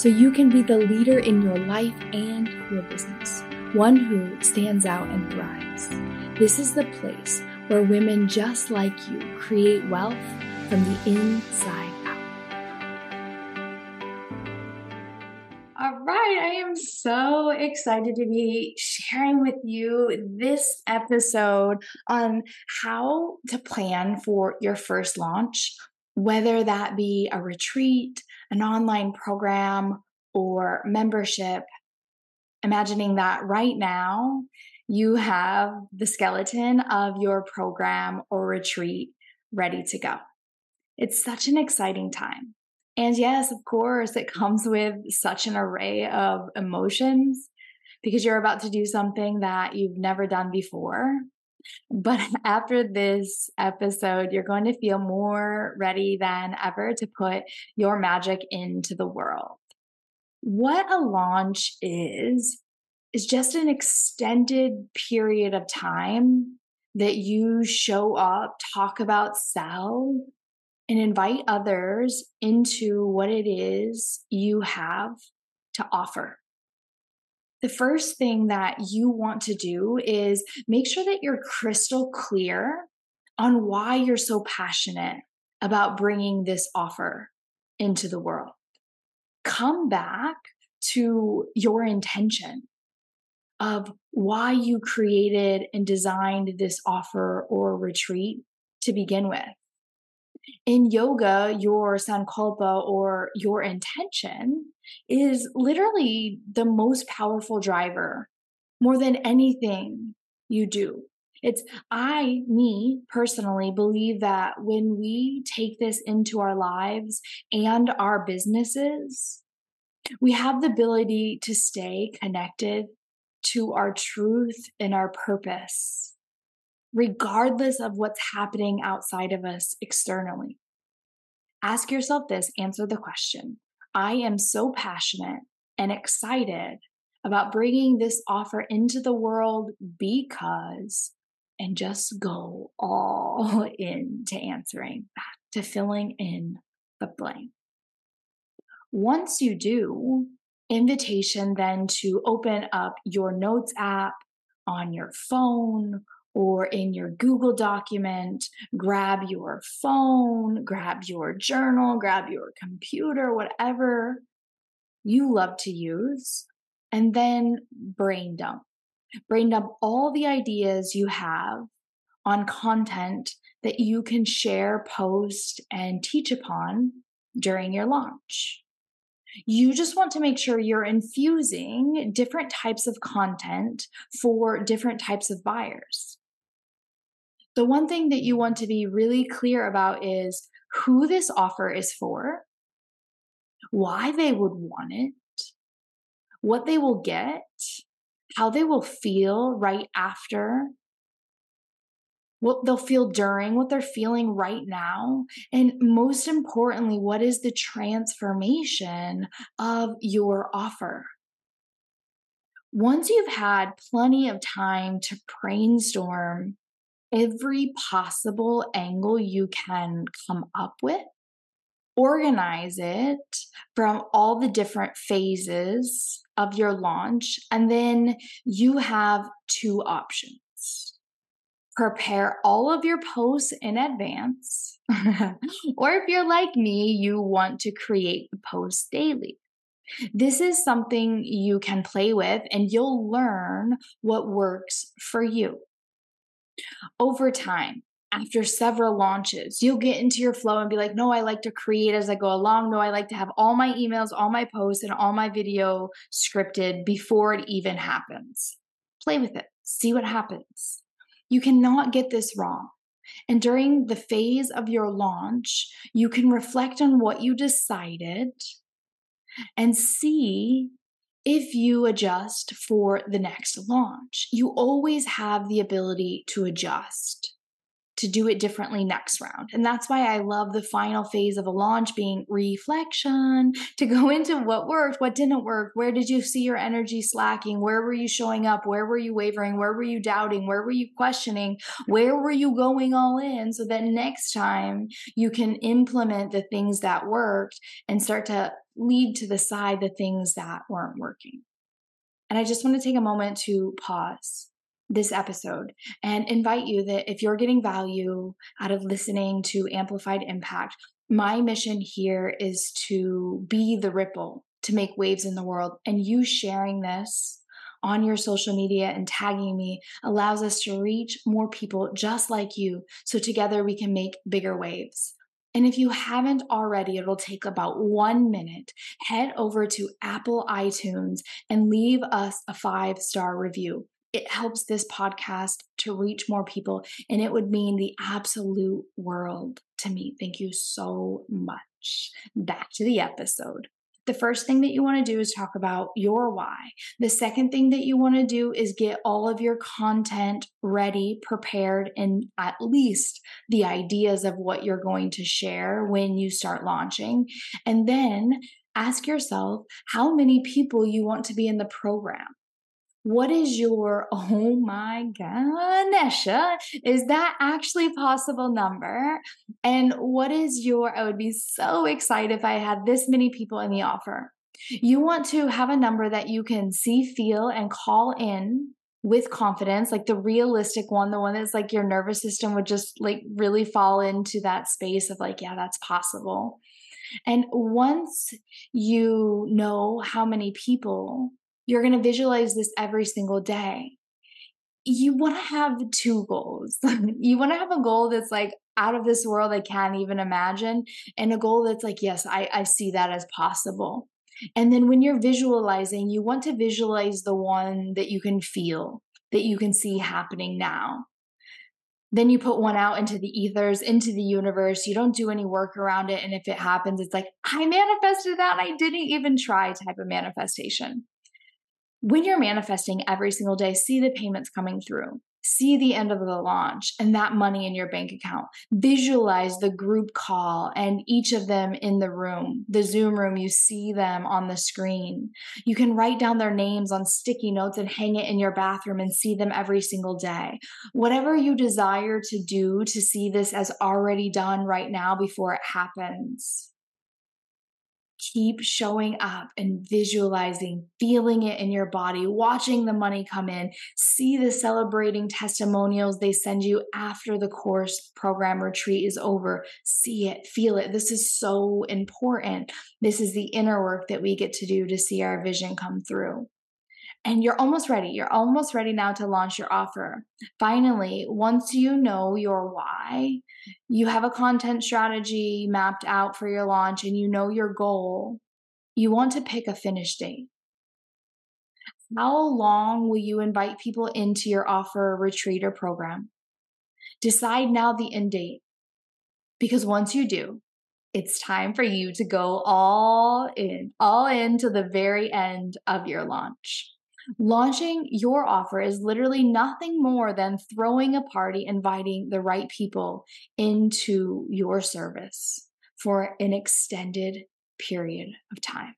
so you can be the leader in your life and your business, one who stands out and thrives. This is the place where women just like you create wealth from the inside out. All right, I am so excited to be sharing with you this episode on how to plan for your first launch, whether that be a retreat, an online program, or membership. Imagining that right now you have the skeleton of your program or retreat ready to go. It's such an exciting time. And yes, of course, it comes with such an array of emotions because you're about to do something that you've never done before. But after this episode, you're going to feel more ready than ever to put your magic into the world. What a launch is, is just an extended period of time that you show up, talk about, sell, and invite others into what it is you have to offer. The first thing that you want to do is make sure that you're crystal clear on why you're so passionate about bringing this offer into the world. Come back to your intention of why you created and designed this offer or retreat to begin with in yoga, your sankalpa or your intention is literally the most powerful driver more than anything you do. It's I, me personally, believe that when we take this into our lives and our businesses, we have the ability to stay connected to our truth and our purpose regardless of what's happening outside of us externally. Ask yourself this, answer the question I am so passionate and excited about bringing this offer into the world because, and just go all in to answering that, to filling in the blank. Once you do, invitation then to open up your notes app on your phone or in your Google document, grab your phone, grab your journal, grab your computer, whatever you love to use, and then brain dump. Brain dump all the ideas you have on content that you can share, post, and teach upon during your launch. You just want to make sure you're infusing different types of content for different types of buyers the one thing that you want to be really clear about is who this offer is for, why they would want it, what they will get, how they will feel right after, what they'll feel during, what they're feeling right now, and most importantly, what is the transformation of your offer. Once you've had plenty of time to brainstorm every possible angle you can come up with, organize it from all the different phases of your launch, and then you have two options. Prepare all of your posts in advance, or if you're like me, you want to create the posts daily. This is something you can play with, and you'll learn what works for you. Over time, after several launches, you'll get into your flow and be like, no, I like to create as I go along. No, I like to have all my emails, all my posts, and all my video scripted before it even happens. Play with it, see what happens. You cannot get this wrong. And during the phase of your launch, you can reflect on what you decided and see if you adjust for the next launch, you always have the ability to adjust to do it differently next round. And that's why I love the final phase of a launch being reflection to go into what worked, what didn't work, where did you see your energy slacking, where were you showing up, where were you wavering, where were you doubting, where were you questioning, where were you going all in so that next time you can implement the things that worked and start to lead to the side the things that weren't working. And I just want to take a moment to pause this episode and invite you that if you're getting value out of listening to Amplified Impact, my mission here is to be the ripple to make waves in the world. And you sharing this on your social media and tagging me allows us to reach more people just like you. So together we can make bigger waves. And if you haven't already, it'll take about one minute. Head over to Apple iTunes and leave us a five star review it helps this podcast to reach more people and it would mean the absolute world to me. Thank you so much. Back to the episode. The first thing that you want to do is talk about your why. The second thing that you want to do is get all of your content ready, prepared, and at least the ideas of what you're going to share when you start launching. And then ask yourself how many people you want to be in the program what is your, oh my God, Nesha, uh, is that actually possible number? And what is your, I would be so excited if I had this many people in the offer. You want to have a number that you can see, feel, and call in with confidence, like the realistic one, the one that's like your nervous system would just like really fall into that space of like, yeah, that's possible. And once you know how many people you're going to visualize this every single day. You want to have two goals. you want to have a goal that's like out of this world I can't even imagine, and a goal that's like, yes, I, I see that as possible. And then when you're visualizing, you want to visualize the one that you can feel, that you can see happening now. Then you put one out into the ethers, into the universe. You don't do any work around it. And if it happens, it's like, I manifested that. I didn't even try type of manifestation when you're manifesting every single day, see the payments coming through, see the end of the launch and that money in your bank account. Visualize the group call and each of them in the room, the Zoom room, you see them on the screen. You can write down their names on sticky notes and hang it in your bathroom and see them every single day. Whatever you desire to do to see this as already done right now before it happens keep showing up and visualizing, feeling it in your body, watching the money come in, see the celebrating testimonials they send you after the course program retreat is over. See it, feel it. This is so important. This is the inner work that we get to do to see our vision come through and you're almost ready. You're almost ready now to launch your offer. Finally, once you know your why, you have a content strategy mapped out for your launch, and you know your goal, you want to pick a finish date. How long will you invite people into your offer, retreat, or program? Decide now the end date. Because once you do, it's time for you to go all in, all in to the very end of your launch. Launching your offer is literally nothing more than throwing a party, inviting the right people into your service for an extended period of time.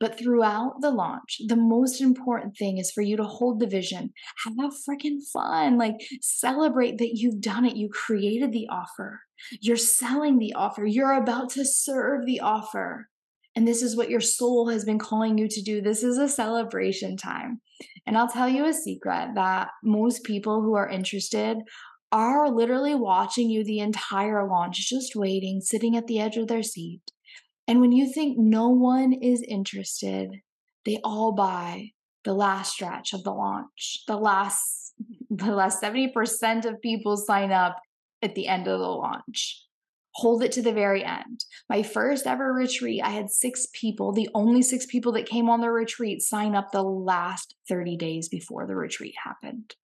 But throughout the launch, the most important thing is for you to hold the vision, have freaking fun, like celebrate that you've done it. You created the offer, you're selling the offer, you're about to serve the offer. And this is what your soul has been calling you to do. This is a celebration time. And I'll tell you a secret that most people who are interested are literally watching you the entire launch, just waiting, sitting at the edge of their seat. And when you think no one is interested, they all buy the last stretch of the launch. The last the last 70% of people sign up at the end of the launch hold it to the very end. My first ever retreat, I had six people, the only six people that came on the retreat sign up the last 30 days before the retreat happened.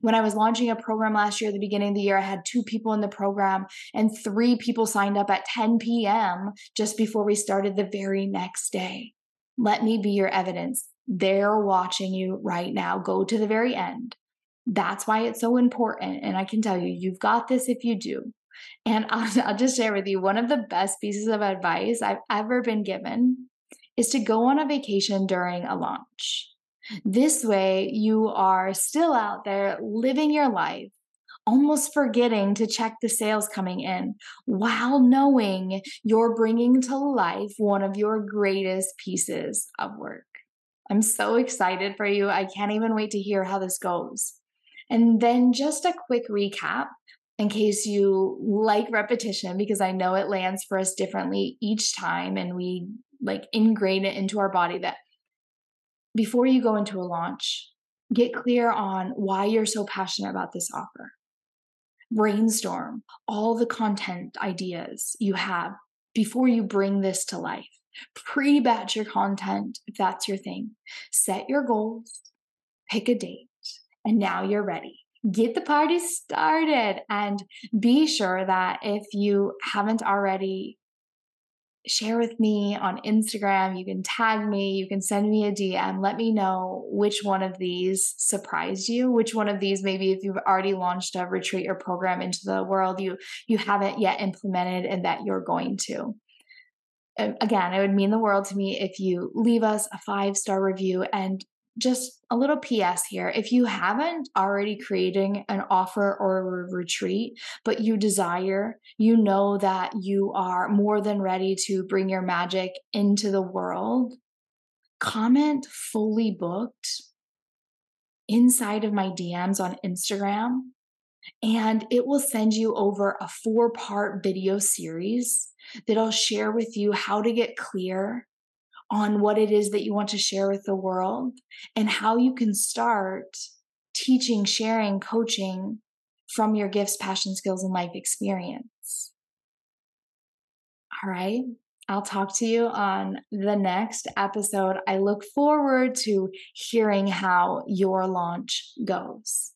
When I was launching a program last year the beginning of the year, I had two people in the program and three people signed up at 10 p.m. just before we started the very next day. Let me be your evidence. They're watching you right now. Go to the very end. That's why it's so important. And I can tell you, you've got this if you do. And I'll, I'll, just share with you one of the best pieces of advice I've ever been given is to go on a vacation during a launch. This way, you are still out there living your life, almost forgetting to check the sales coming in while knowing you're bringing to life one of your greatest pieces of work. I'm so excited for you. I can't even wait to hear how this goes. And then, just a quick recap in case you like repetition, because I know it lands for us differently each time, and we like ingrain it into our body that before you go into a launch, get clear on why you're so passionate about this offer. Brainstorm all the content ideas you have before you bring this to life. Pre batch your content if that's your thing. Set your goals, pick a date, and now you're ready. Get the party started and be sure that if you haven't already share with me on Instagram. You can tag me, you can send me a DM. Let me know which one of these surprised you, which one of these maybe if you've already launched a retreat or program into the world you you haven't yet implemented and that you're going to. Again, it would mean the world to me if you leave us a five-star review and just a little PS here. If you haven't already creating an offer or a retreat, but you desire, you know that you are more than ready to bring your magic into the world, comment fully booked inside of my DMs on Instagram. And it will send you over a four part video series that I'll share with you how to get clear on what it is that you want to share with the world and how you can start teaching, sharing, coaching from your gifts, passion, skills, and life experience. All right. I'll talk to you on the next episode. I look forward to hearing how your launch goes.